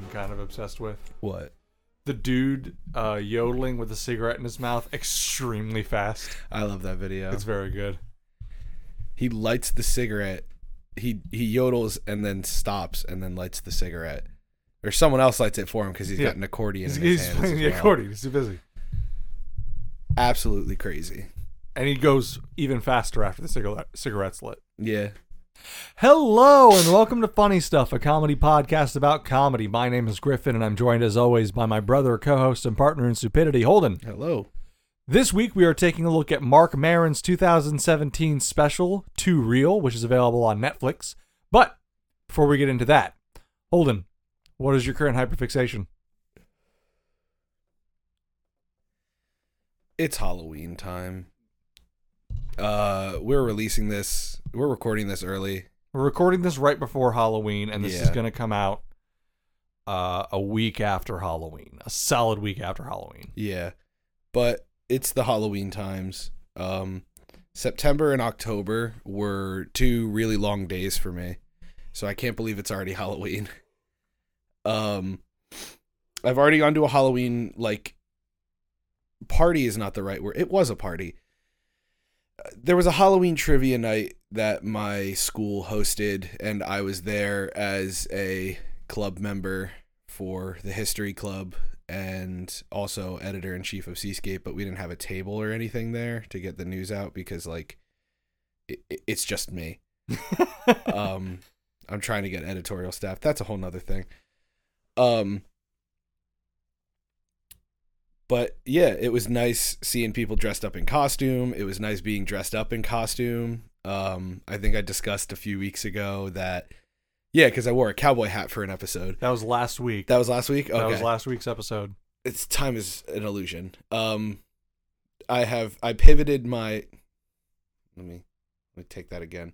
been kind of obsessed with. What? The dude uh, yodeling with a cigarette in his mouth extremely fast. I love that video. It's very good. he lights the cigarette. He he yodels and then stops and then lights the cigarette. Or someone else lights it for him because he's Yeah. got an accordion He's, in his he's hands playing the accordion. He's too busy. Absolutely crazy. And he goes even faster after the cigarette, cigarette's lit. Yeah. Hello and welcome to Funny Stuff, a comedy podcast about comedy. My name is Griffin and I'm joined as always by my brother, co-host, and partner in stupidity, Holden. Hello. This week we are taking a look at Marc Maron's 2017 special, Too Real, which is available on Netflix. But before we get into that, Holden, what is your current hyperfixation? It's Halloween time. Uh we're releasing this we're recording this early. We're recording this right before Halloween, and this is going to come out uh, a week after Halloween, a solid week after Halloween. Yeah. But it's the Halloween times. Um September and October were two really long days for me. So I can't believe it's already Halloween. Um I've already gone to a Halloween like party is not the right word. It was a party. There was a Halloween trivia night that my school hosted and I was there as a club member for the history club and also editor in chief of Seascape, but we didn't have a table or anything there to get the news out because like it- it's just me. Um I'm trying to get editorial staff. That's a whole nother thing. Um but yeah, it was nice seeing people dressed up in costume. It was nice being dressed up in costume. Um I think I discussed a few weeks ago that yeah, because I wore a cowboy hat for an episode. that was last week. That was last week. Okay That was last week's episode. it's time is an illusion. Um, I have I pivoted my. Let me let me take that again.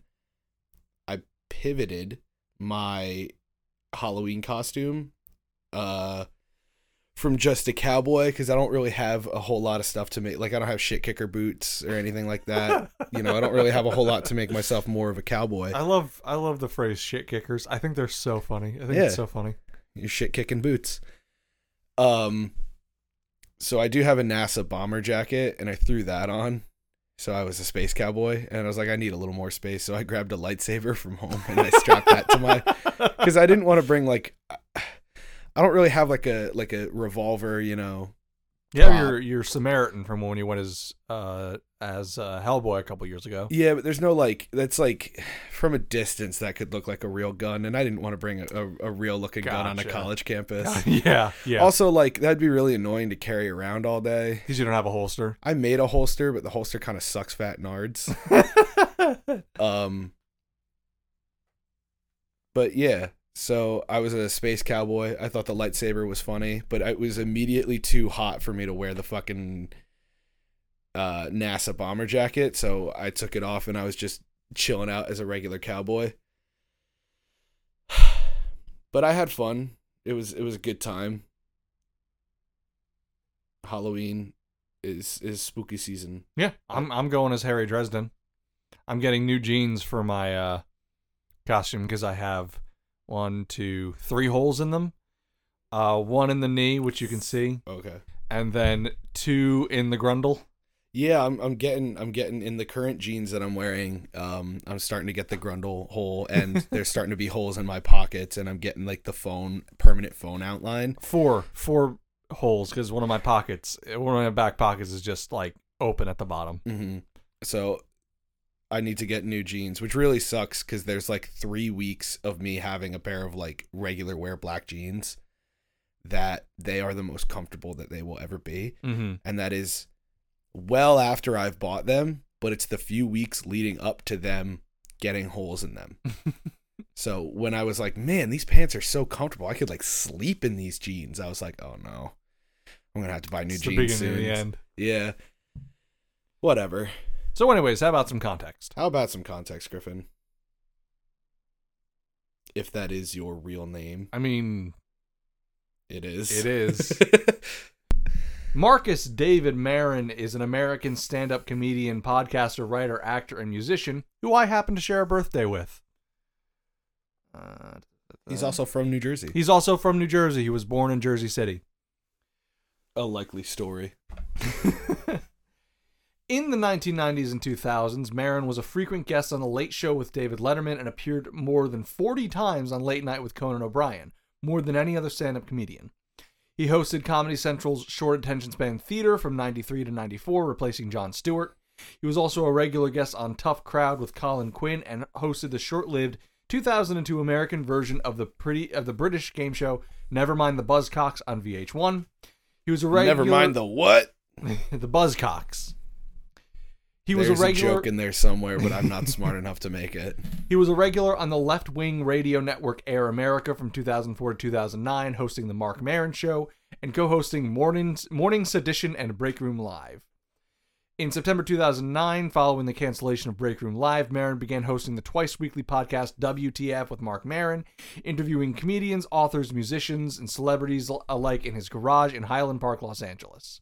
I pivoted my Halloween costume, uh, from just a cowboy because I don't really have a whole lot of stuff to make. Like I don't have shit kicker boots or anything like that. you know, I don't really have a whole lot to make myself more of a cowboy. I love I love the phrase "shit kickers." I think they're so funny. I think Yeah. it's so funny. your shit kicking boots. Um, so I do have a NASA bomber jacket, and I threw that on. So I was a space cowboy, and I was like, I need a little more space. So I grabbed a lightsaber from home, and I strapped that to my because I didn't want to bring like I don't really have like a like a revolver, you know. yeah, prop. you're you're Samaritan from when you went as uh as uh, Hellboy a couple years ago. Yeah, but there's no like that's like from a distance that could look like a real gun, and I didn't want to bring a, a, a real looking gun on a college campus. yeah, yeah. Also, like that'd be really annoying to carry around all day. Because you don't have a holster. I made a holster, but the holster kind of sucks fat nards. um, but yeah, so I was a space cowboy. I thought the lightsaber was funny, but it was immediately too hot for me to wear the fucking uh, NASA bomber jacket. So I took it off and I was just chilling out as a regular cowboy. But I had fun. It was it was a good time. Halloween is is spooky season. Yeah, I'm I'm going as Harry Dresden. I'm getting new jeans for my uh, costume because I have one, two, three holes in them. Uh, one in the knee, which you can see, Okay. and then two in the grundle. Yeah, I'm I'm getting I'm getting in the current jeans that I'm wearing. Um, I'm starting to get the grundle hole, and there's starting to be holes in my pockets, and I'm getting like the phone permanent phone outline. Four, four holes because one of my pockets, one of my back pockets is just like open at the bottom. hmm So I need to get new jeans, which really sucks because there's like three weeks of me having a pair of like regular wear black jeans that they are the most comfortable that they will ever be. Mm-hmm. and that is well after I've bought them, but it's the few weeks leading up to them getting holes in them. so when I was like, man, these pants are so comfortable, I could like sleep in these jeans. I was like, oh no, I'm gonna have to buy new It's the jeans soon. the end. Yeah, whatever. So, anyways, how about some context? How about some context, Griffin? If that is your real name, I mean, it is. It is. Marcus David Maron is an American stand up comedian, podcaster, writer, actor, and musician who I happen to share a birthday with. Uh, He's also from New Jersey. He's also from New Jersey. He was born in Jersey City. A likely story. In the 1990s and 2000s, Maron was a frequent guest on The Late Show with David Letterman and appeared more than 40 times on Late Night with Conan O'Brien, more than any other stand up comedian. He hosted Comedy Central's short attention span theater from 93 to 94, replacing Jon Stewart. He was also a regular guest on Tough Crowd with Colin Quinn and hosted the short-lived 2002 American version of the pretty of the British game show Nevermind the Buzzcocks on VH1. He was a regular Never mind the what. the Buzzcocks. He was There's a regular. joke in there somewhere, but I'm not smart enough to make it. He was a regular on the left wing radio network Air America from 2004 to 2009, hosting The Marc Maron Show and co hosting Mornings, Morning Sedition and Break Room Live. In September 2009, following the cancellation of Break Room Live, Maron began hosting the twice weekly podcast WTF with Marc Maron, interviewing comedians, authors, musicians, and celebrities alike in his garage in Highland Park, Los Angeles.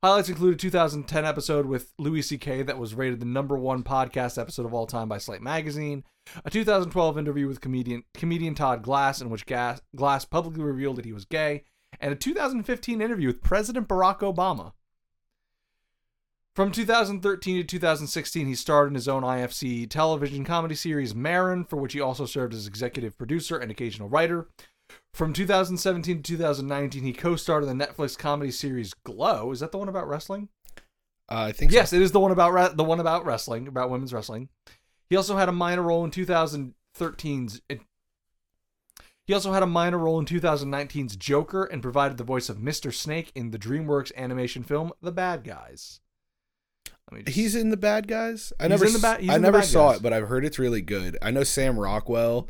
Highlights include a 2010 episode with Louis C.K. that was rated the number one podcast episode of all time by Slate Magazine, a 2012 interview with comedian comedian Todd Glass in which Gas, Glass publicly revealed that he was gay, and a 2015 interview with President Barack Obama. From 2013 to 2016, he starred in his own IFC television comedy series Maron, for which he also served as executive producer and occasional writer. From 2017 to 2019, he co-starred in the Netflix comedy series Glow. Is that the one about wrestling? Uh, I think Yes, so. it is the one about re- the one about wrestling, about women's wrestling. He also had a minor role in 2013's. it- He also had a minor role in 2019's Joker and provided the voice of Mr. Snake in the DreamWorks animation film The Bad Guys. Just- He's in the Bad Guys. I never, in the Ba- I never saw Guys. it, but I've heard it's really good. I know Sam Rockwell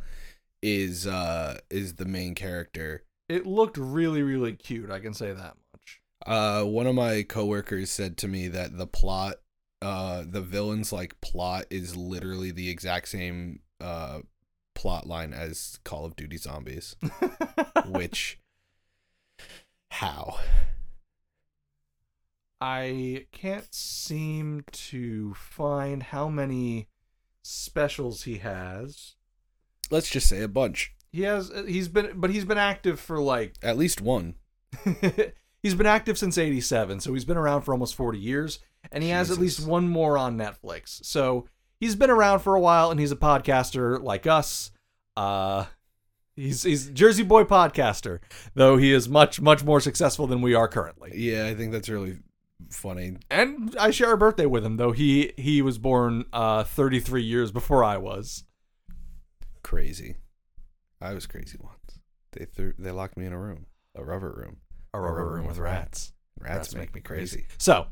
is uh is the main character. it looked really, really cute. I can say that much. Uh, one of my coworkers said to me that the plot, uh, the villain's like plot is literally the exact same uh plot line as Call of Duty Zombies. Which, how? I can't seem to find how many specials he has. Let's just say a bunch. He has he's been but he's been active for like At least one. he's been active since 87, so he's been around for almost 40 years and he has at least one more on Netflix. So he's been around for a while and he's a podcaster like us. Uh he's he's Jersey Boy podcaster, though he is much much more successful than we are currently. Yeah, I think that's really funny. And I share a birthday with him, though he he was born uh 33 years before I was. Crazy. I was crazy once. They threw. They locked me in a room, a rubber room. A rubber room with rats. Rats, make, me crazy. So,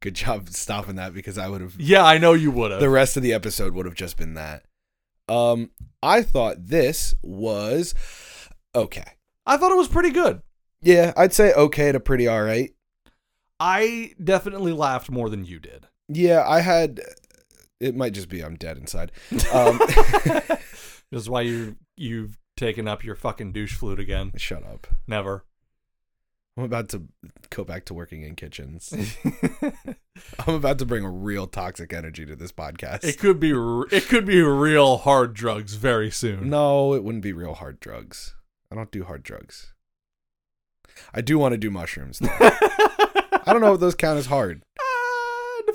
Good job stopping that because I would have. yeah, I know you would have. The rest of the episode would have just been that. Um, I thought this was okay. I thought it was pretty good. Yeah, I'd say okay to pretty all right. I definitely laughed more than you did. Yeah, I had. It might just be I'm dead inside. Um, This is why you you've taken up your fucking douche flute again. shut up. Never. I'm about to go back to working in kitchens. I'm about to bring a real toxic energy to this podcast. it could be r- it could be real hard drugs very soon. No, it wouldn't be real hard drugs. I don't do hard drugs. I do want to do mushrooms. Though. I don't know if those count as hard.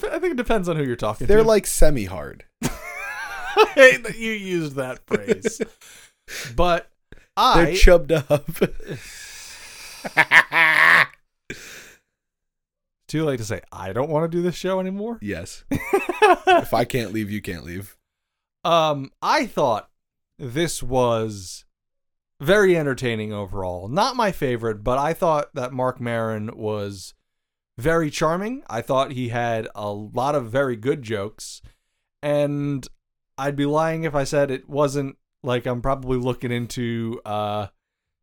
I think it depends on who you're talking to. They're to. like semi hard. I hate that you used that phrase. but I They're chubbed up. too late to say I don't want to do this show anymore. yes. If I can't leave, you can't leave. Um, I thought this was very entertaining overall. Not my favorite, but I thought that Marc Maron was very charming. I thought he had a lot of very good jokes, and I'd be lying if I said it wasn't like I'm probably looking into uh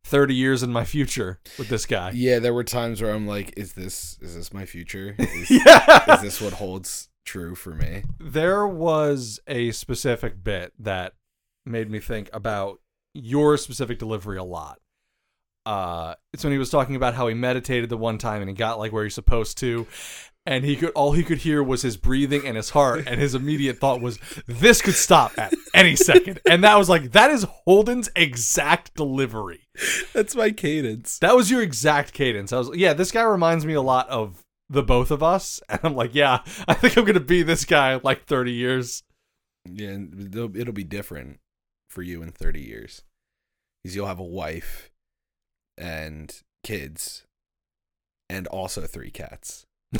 30 years in my future with this guy. Yeah, there were times where I'm like, is this is this my future? Is, yeah. is this what holds true for me? there was a specific bit that made me think about your specific delivery a lot. Uh, it's when he was talking about how he meditated the one time and he got like where he's supposed to, and he could all he could hear was his breathing and his heart, and his immediate thought was, "This could stop at any second And that was like that is Holden's exact delivery. That's my cadence. That was your exact cadence. I was like, yeah, this guy reminds me a lot of the both of us, and I'm like, yeah, I think I'm gonna be this guy like 30 years. Yeah, it'll, it'll be different for you in 30 years. Because you'll have a wife and kids and also three cats.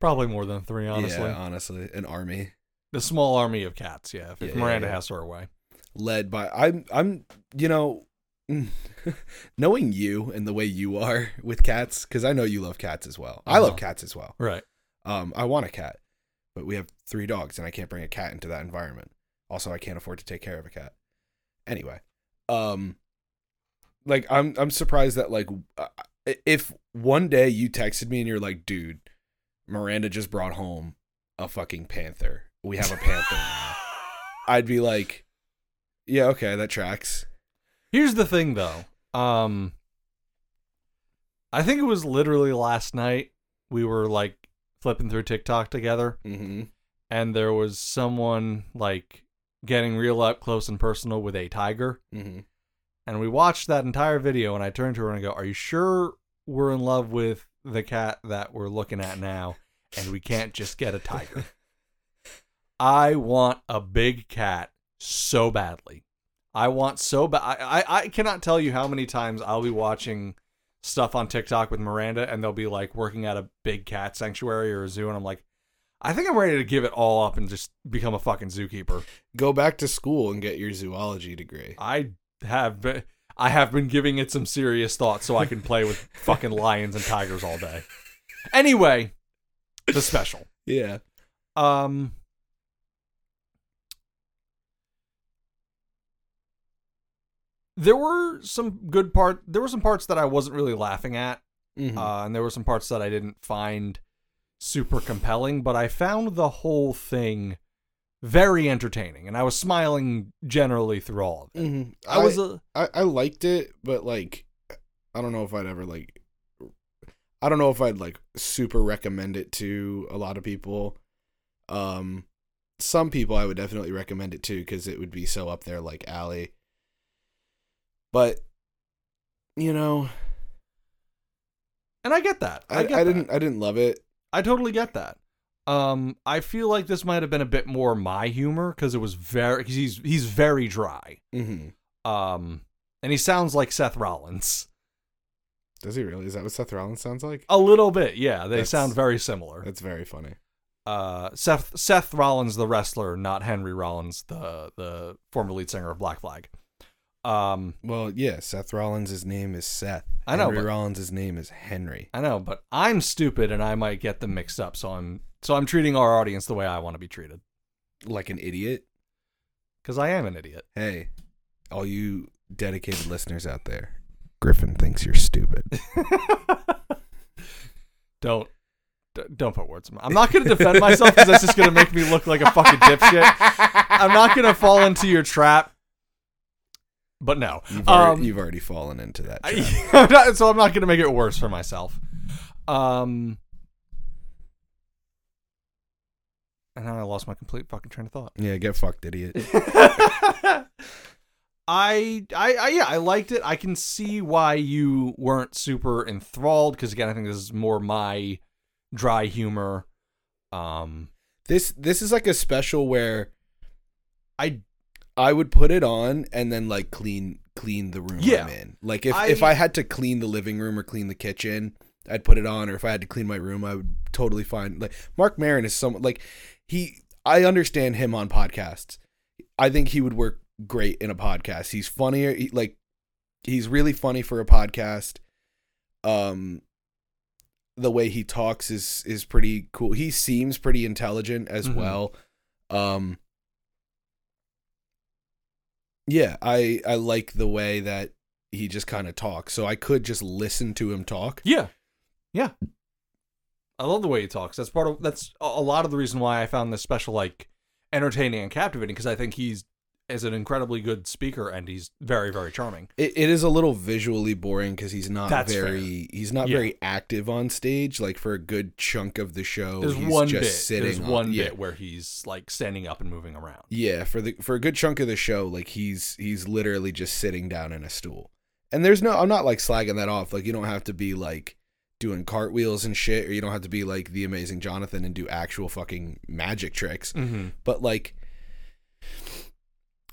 Probably more than three, honestly. Yeah, honestly, an army The small army of cats, yeah. If, Yeah, Miranda yeah. has her way. led by I'm I'm you know knowing you and the way you are with cats cuz I know you love cats as well. I love Uh-huh. cats as well. Right. Um I want a cat, but we have 3 dogs and I can't bring a cat into that environment. Also, I can't afford to take care of a cat. Anyway, um like I'm I'm surprised that like uh, if one day you texted me and you're like, "Dude, Miranda just brought home a fucking panther. We have a panther now." I'd be like, "Yeah, okay, that tracks." Here's the thing though. Um I think it was literally last night we were like flipping through TikTok together Mhm. and there was someone like getting real up close and personal with a tiger Mhm. And we watched that entire video and I turned to her and I go, "Are you sure we're in love with the cat that we're looking at now and we can't just get a tiger?" I want a big cat so badly. I want so bad. I, I I cannot tell you how many times I'll be watching stuff on TikTok with Miranda and they'll be like working at a big cat sanctuary or a zoo and I'm like, I think I'm ready to give it all up and just become a fucking zookeeper. Go back to school and get your zoology degree. I have been, I have been giving it some serious thought so I can play with fucking lions and tigers all day. Anyway, the special. Yeah. Um There were some good part there were some parts that I wasn't really laughing at. Mhm. Uh, and there were some parts that I didn't find super compelling, but I found the whole thing very entertaining, and I was smiling generally through all of it. Mhm. I was a I, I liked it, but like I don't know if I'd ever like I don't know if I'd like super recommend it to a lot of people. Um some people I would definitely recommend it to cuz it would be so up there like Allie. But you know, and I get that. I, I, get I that. didn't I didn't love it. I totally get that. Um, I feel like this might have been a bit more my humor because it was very. Cause he's he's very dry. Mhm. Um, and he sounds like Seth Rollins Does he really? Is that what Seth Rollins sounds like? a little bit. Yeah, they That's- sound very similar. That's very funny. Uh, Seth Seth Rollins, the wrestler, not Henry Rollins, the the former lead singer of Black Flag. Um, Well, yeah, Seth Rollins' his name is Seth. I know, Henry but- Rollins' name is Henry. I know, but I'm stupid and I might get them mixed up. So I'm so I'm treating our audience the way I want to be treated Like an idiot. because I am an idiot. Hey, all you dedicated listeners out there, Griffin thinks you're stupid. don't d- don't put words in my I'm not going to defend myself because that's just going to make me look like a fucking dipshit. I'm not going to fall into your trap. But no. You've already, Um, you've already fallen into that. I- I'm not- so I'm not going to make it worse for myself. Um And now I lost my complete fucking train of thought. yeah, get fucked, idiot. I, I, I, yeah, I liked it. I can see why you weren't super enthralled because again, I think this is more my dry humor. Um, This this is like a special where I, I would put it on and then like clean clean the room Yeah. I'm in. Like if I- if I had to clean the living room or clean the kitchen, I'd put it on. Or if I had to clean my room, I would totally find like Marc Maron is someone like he. I understand him on podcasts. I think he would work great in a podcast. He's funnier. He, like he's really funny for a podcast. Um, the way he talks is is pretty cool. He seems pretty intelligent as Mhm. well. Um, yeah, I I like the way that he just kind of talks. So I could just listen to him talk. yeah, yeah. I love the way he talks. That's part of that's a lot of the reason why I found this special like entertaining and captivating because I think he's is an incredibly good speaker and he's very very charming. It, it is a little visually boring because he's not That's very he's not Yeah. very active on stage. Like for a good chunk of the show, There's he's one just bit. sitting. There's on- one yeah, bit where he's like standing up and moving around. Yeah, for the for a good chunk of the show, like he's he's literally just sitting down in a stool. And there's no I'm not like slagging that off. Like you don't have to be like doing cartwheels and shit, or you don't have to be like the amazing Jonathan and do actual fucking magic tricks. Mm-hmm. But like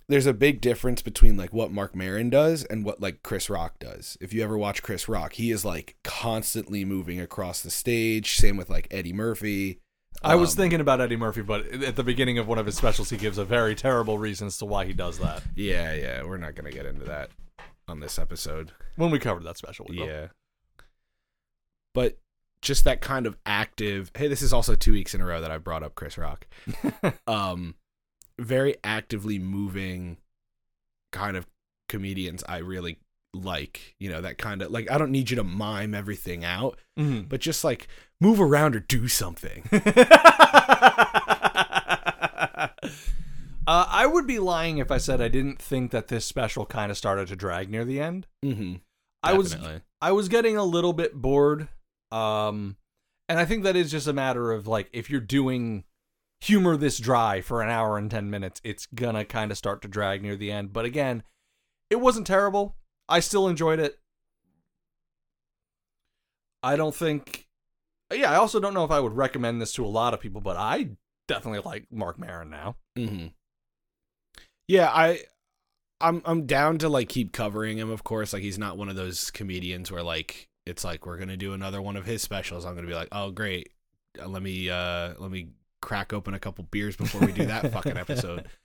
there's a big difference between like what Marc Maron does and what like Chris Rock does. If you ever watch Chris Rock, he is like constantly moving across the stage. Same with like Eddie Murphy. I was Um, thinking about Eddie Murphy, but at the beginning of one of his specials, he gives a very terrible reason as to why he does that. Yeah, yeah, we're not gonna get into that on this episode. When we covered that special. Yeah. But just that kind of active. Hey, this is also two weeks in a row that I brought up Chris Rock. um, very actively moving kind of comedians I really like. You know that kind of like I don't need you to mime everything out, Mhm. but just like move around or do something. uh, I would be lying if I said I didn't think that this special kind of started to drag near the end. mm-hmm. I was I was getting a little bit bored. Um and I think that is just a matter of like if you're doing humor this dry for an hour and 10 minutes, it's gonna kind of start to drag near the end. But again, it wasn't terrible. I still enjoyed it. I don't think yeah, I also don't know if I would recommend this to a lot of people, but I definitely like Marc Maron now. Mm-hmm. Yeah, I, I'm I'm down to like keep covering him. Of course, like he's not one of those comedians where like it's like we're gonna do another one of his specials. I'm gonna be like, oh great, Uh, let me uh let me crack open a couple beers before we do that fucking episode.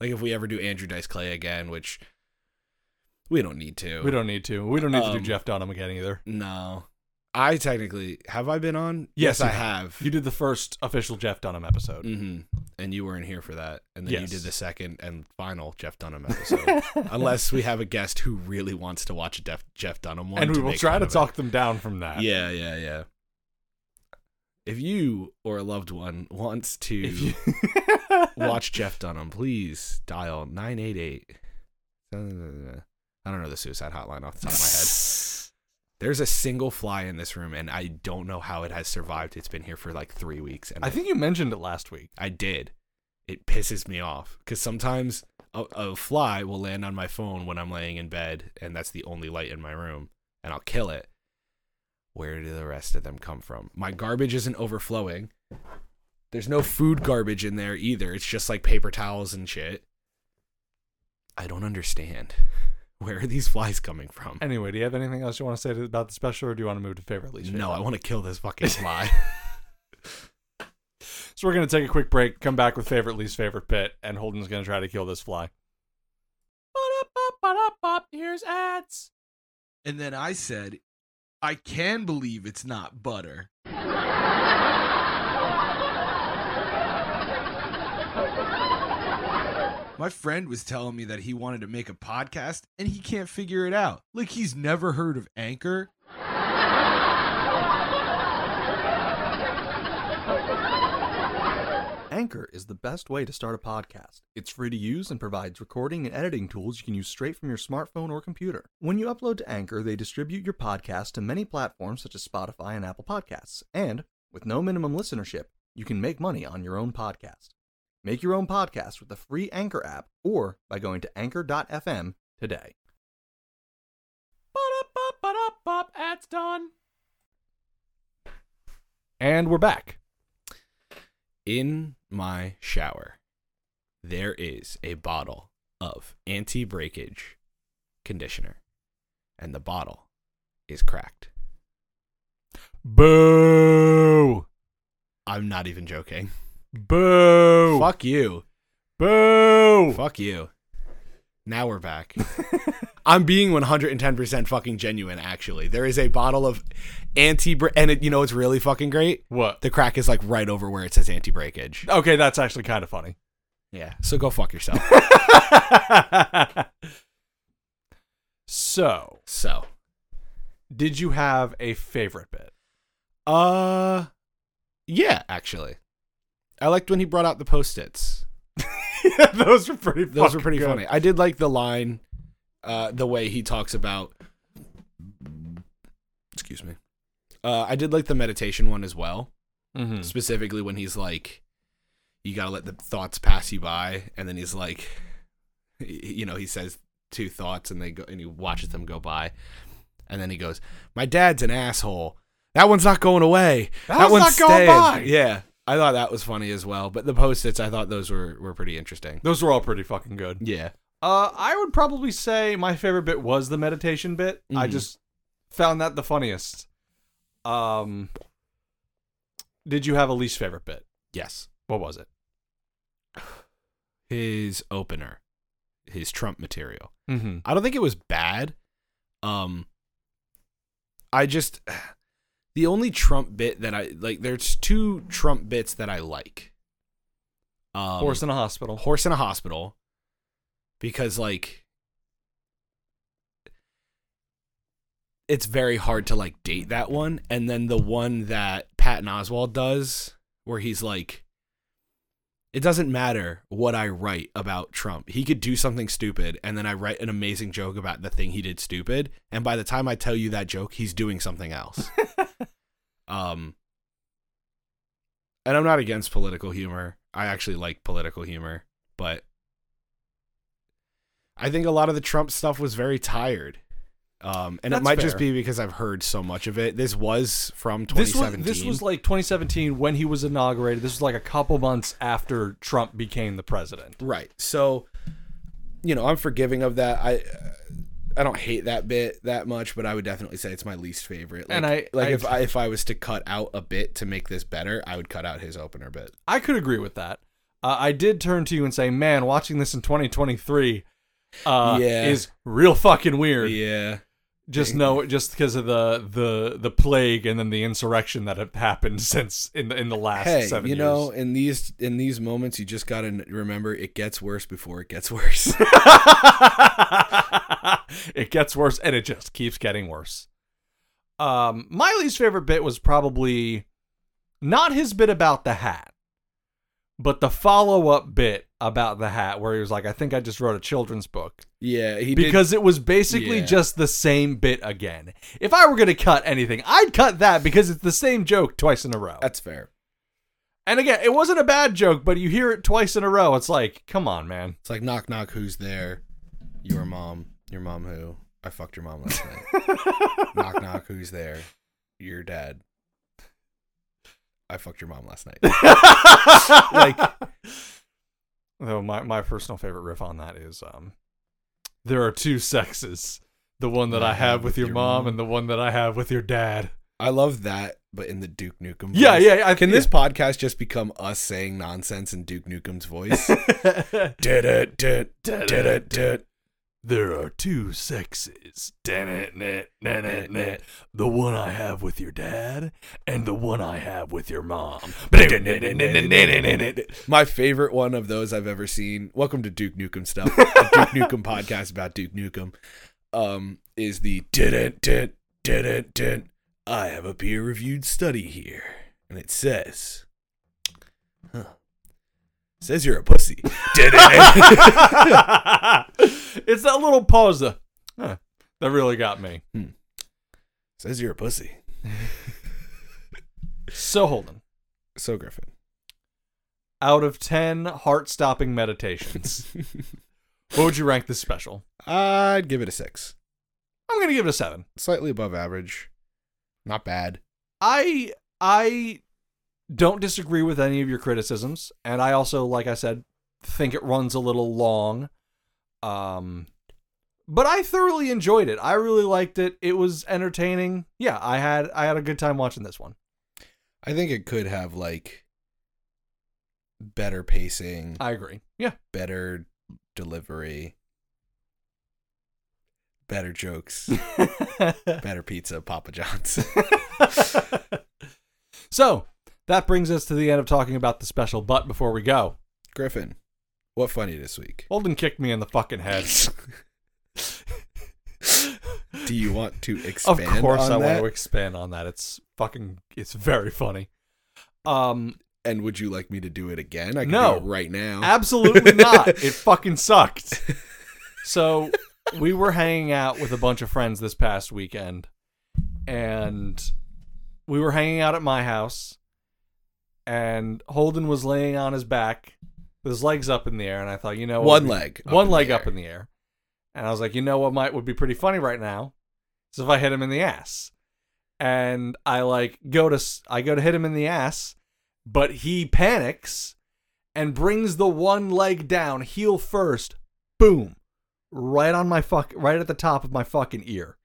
Like if we ever do Andrew Dice Clay again, which we don't need to. We don't need to. We don't need to do Um, Jeff Dunham again either. No, I technically have I been on. Yes, I you have. You did the first official Jeff Dunham episode. hmm And you weren't here for that. And then Yes. you did the second and final Jeff Dunham episode. Unless we have a guest who really wants to watch a Def- Jeff Dunham one. and we to will make try fun to of it. talk them down from that. Yeah, yeah, yeah. If you or a loved one wants to If you watch Jeff Dunham, please dial 988. I don't know the suicide hotline off the top of my head. There's a single fly in this room, and I don't know how it has survived. It's been here for like three weeks, and I think you mentioned it last week. I did. It pisses me off because sometimes a, a fly will land on my phone when I'm laying in bed, and that's the only light in my room, and I'll kill it. Where do the rest of them come from? My garbage isn't overflowing. There's no food garbage in there either. It's just like paper towels and shit. I don't understand. Where are these flies coming from? Anyway, do you have anything else you want to say about the special, or do you want to move to favorite least favorite? No, I want to kill this fucking fly. So we're gonna take a quick break, come back with favorite least favorite pit, and Holden's gonna try to kill this fly. Here's ads. And then I said, I can believe it's not butter. My friend was telling me that he wanted to make a podcast and he can't figure it out. Like he's never heard of Anchor. Anchor is the best way to start a podcast. It's free to use and provides recording and editing tools you can use straight from your smartphone or computer. When you upload to Anchor, they distribute your podcast to many platforms such as Spotify and Apple Podcasts. And with no minimum listenership, you can make money on your own podcast. Make your own podcast with the free Anchor app or by going to anchor.fm today. Ads done. And we're back. in my shower, there is a bottle of anti breakage conditioner, and the bottle is cracked. Boo! I'm not even joking. Boo! Fuck you. Boo! Fuck you. Now we're back. I'm being 110% fucking genuine, actually. There is a bottle of anti and it, you know, it's really fucking great. What? The crack is like right over where it says anti breakage. Okay, that's actually kind of funny. Yeah. So go fuck yourself. so, so, did you have a favorite bit? uh, yeah, actually. I liked when he brought out the post its. those were pretty. Those were pretty good. funny. I did like the line, uh, the way he talks about. Excuse me. Uh, I did like the meditation one as well, Mhm. specifically when he's like, "You gotta let the thoughts pass you by," and then he's like, you know, he says two thoughts and they go, and he watches them go by, and then he goes, "My dad's an asshole. That one's not going away. That one's not going staying." by. Yeah, I thought that was funny as well. But the post-its, I thought those were were pretty interesting. Those were all pretty fucking good. Yeah. Uh, I would probably say my favorite bit was the meditation bit. I Mhm. just found that the funniest. Um, did you have a least favorite bit? Yes. What was it? his opener, his Trump material. Mm-hmm. I don't think it was bad. Um, I just the only Trump bit that I like. There's two Trump bits that I like. Um, Horse in a hospital. horse in a hospital, because like it's very hard to like date that one, and then the one that Patton Oswalt does, where he's like, it doesn't matter what I write about Trump. He could do something stupid, and then I write an amazing joke about the thing he did stupid, and by the time I tell you that joke, he's doing something else. um, and I'm not against political humor. I actually like political humor, but I think a lot of the Trump stuff was very tired. Um, and That's it might just be because I've heard so much of it. This was from This was 2017. this was like 2017 when he was inaugurated. This was like a couple months after Trump became the president. Right. So, you know, I'm forgiving of that. I I don't hate that bit that much, but I would definitely say it's my least favorite. Like, And I- like I- if I if I was to cut out a bit to make this better, I would cut out his opener bit. I could agree with that. Uh, I did turn to you and say, "Man, watching this in 2023 uh, Yeah. is real fucking weird." Yeah. Just know, just because of the the the plague and then the insurrection that have happened since in the in the last Hey, seven you years. know, in these in these moments, you just got to remember it gets worse before it gets worse. it gets worse and it just keeps getting worse. Um, miley's favorite bit was probably not his bit about the hat, but the follow up bit about the hat where he was like, I think I just wrote a children's book. yeah, he did. Because it was basically Yeah. just the same bit again. If I were going to cut anything, I'd cut that because it's the same joke twice in a row. That's fair. And again, it wasn't a bad joke, but you hear it twice in a row. It's like, come on, man. It's like knock knock. Who's there? Your mom. Your mom who? I fucked your mom last night. knock knock. Who's there? Your dad. I fucked your mom last night. like though my, my personal favorite riff on that is um there are two sexes the one that i have with your, mom, and the one that i have with your dad I love that, but in the Duke Nukem. yeah voice. yeah I, Can this podcast just become us saying nonsense in Duke Nukem's voice? did it, did, did it, did. There are two sexes the one i have with your dad and the one i have with your mom My favorite one of those I've ever seen. Welcome to Duke Nukem stuff. Duke Nukem podcast about Duke Nukem. Um, is the. I have a peer reviewed study here, and it says, huh, says you're a pussy. Did it? it's that little pause that, huh, that really got me hmm. says you're a pussy. so holden So Griffin. out of 10 heart-stopping meditations what would you rank this special I'd give it a six. i'm gonna give it a 7 Slightly above average. Not bad. i i don't disagree with any of your criticisms and i also like i said think it runs a little long um but i thoroughly enjoyed it. I really liked it. It was entertaining. Yeah i had i had a good time watching this one. I think it could have like better pacing, i agree. Yeah. Better delivery, better jokes, better pizza, Papa John's. so that brings us to the end of talking about the special. But before we go, Griffin, what funny this week? Holden kicked me in the fucking head. Do you want to expand? of course, on I that? want to expand on that. It's fucking. It's very funny. Um, And would you like me to do it again? I can No. do it right now. Absolutely not. It fucking sucked. So we were hanging out with a bunch of friends this past weekend, and we were hanging out at my house, and Holden was laying on his back with his legs up in the air, and I thought, you know, One be- leg. one leg up in the air, and I was like, you know what might would be pretty funny right now, is if I hit him in the ass, and I like go to I go to hit him in the ass, but he panics and brings the one leg down, heel first, boom, right on my fuck, right at the top of my fucking ear.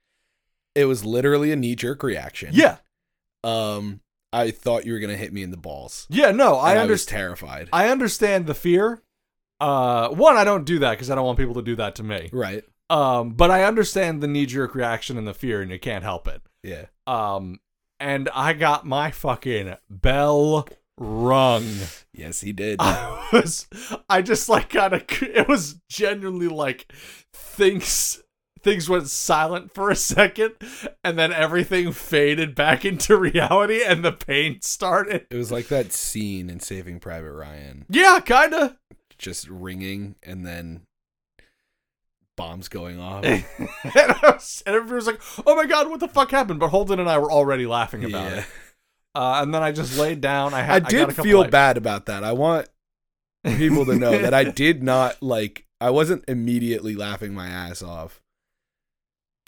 It was literally a knee jerk reaction. Yeah, Um, I thought you were gonna hit me in the balls. yeah, no, I And was understand. terrified. I understand the fear. Uh, one, I don't do that because I don't want people to do that to me. right. Um, but I understand the knee jerk reaction and the fear, and you can't help it. Yeah. Um, and I got my fucking bell rung. Yes, he did. I was, I just like kind of, it was genuinely like things, things went silent for a second, and then everything faded back into reality, and the pain started. it was like that scene in Saving Private Ryan, Yeah, kind of. just ringing and then bombs going off. and, I was, and everybody was like, "Oh my god, what the fuck happened?" But Holden and I were already laughing about Yeah. it. Uh, and then I just laid down. I I did a feel bad about that. I want people to know that I did not like. I wasn't immediately laughing my ass off.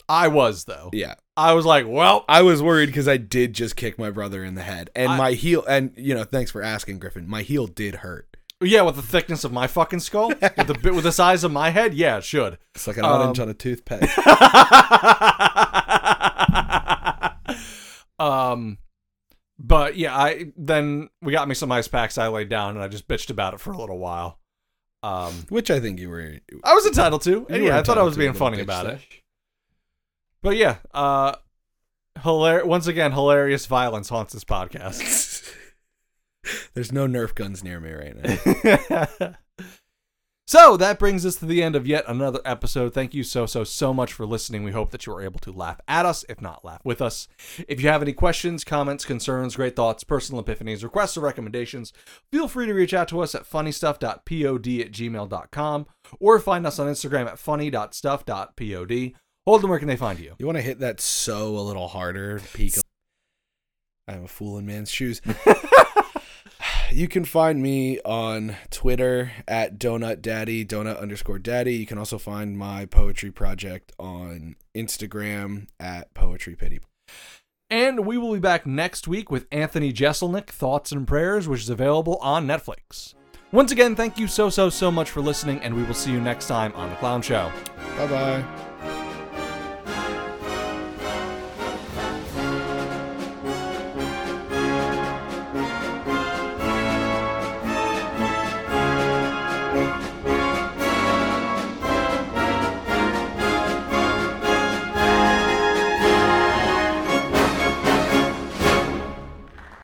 I was though. Yeah, I was like, "Well, I was worried because I did just kick my brother in the head, and I- my heel. And you know, thanks for asking, Griffin. My heel did hurt. yeah." With the thickness of my fucking skull, with the bit with the size of my head, yeah, it should. It's like an orange Um, on a toothpick. um, but yeah, I then we got me some ice packs. I laid down and I just bitched about it for a little while. Um, Which I think you were. I was entitled to, and yeah, I thought I was being funny about it. Sesh. But yeah, uh, hilar- Once again, hilarious violence haunts this podcast. There's no Nerf guns near me right now. so that brings us to the end of yet another episode. Thank you so, so, so much for listening. We hope that you were able to laugh at us, if not laugh with us. If you have any questions, comments, concerns, great thoughts, personal epiphanies, requests, or recommendations, feel free to reach out to us at funnystuff.pod at gmail.com or find us on Instagram at funny.stuff.pod. Holden, where can they find you? You want to hit that so a little harder? Peek. I'm a fool in man's shoes. you can find me on Twitter at Donut Daddy, Donut underscore Daddy. You can also find my poetry project on Instagram at Poetry Pity. And we will be back next week with Anthony Jeselnik, Thoughts and Prayers, which is available on Netflix. Once again, thank you so, so, so much for listening, and we will see you next time on The Clown Show. Bye bye.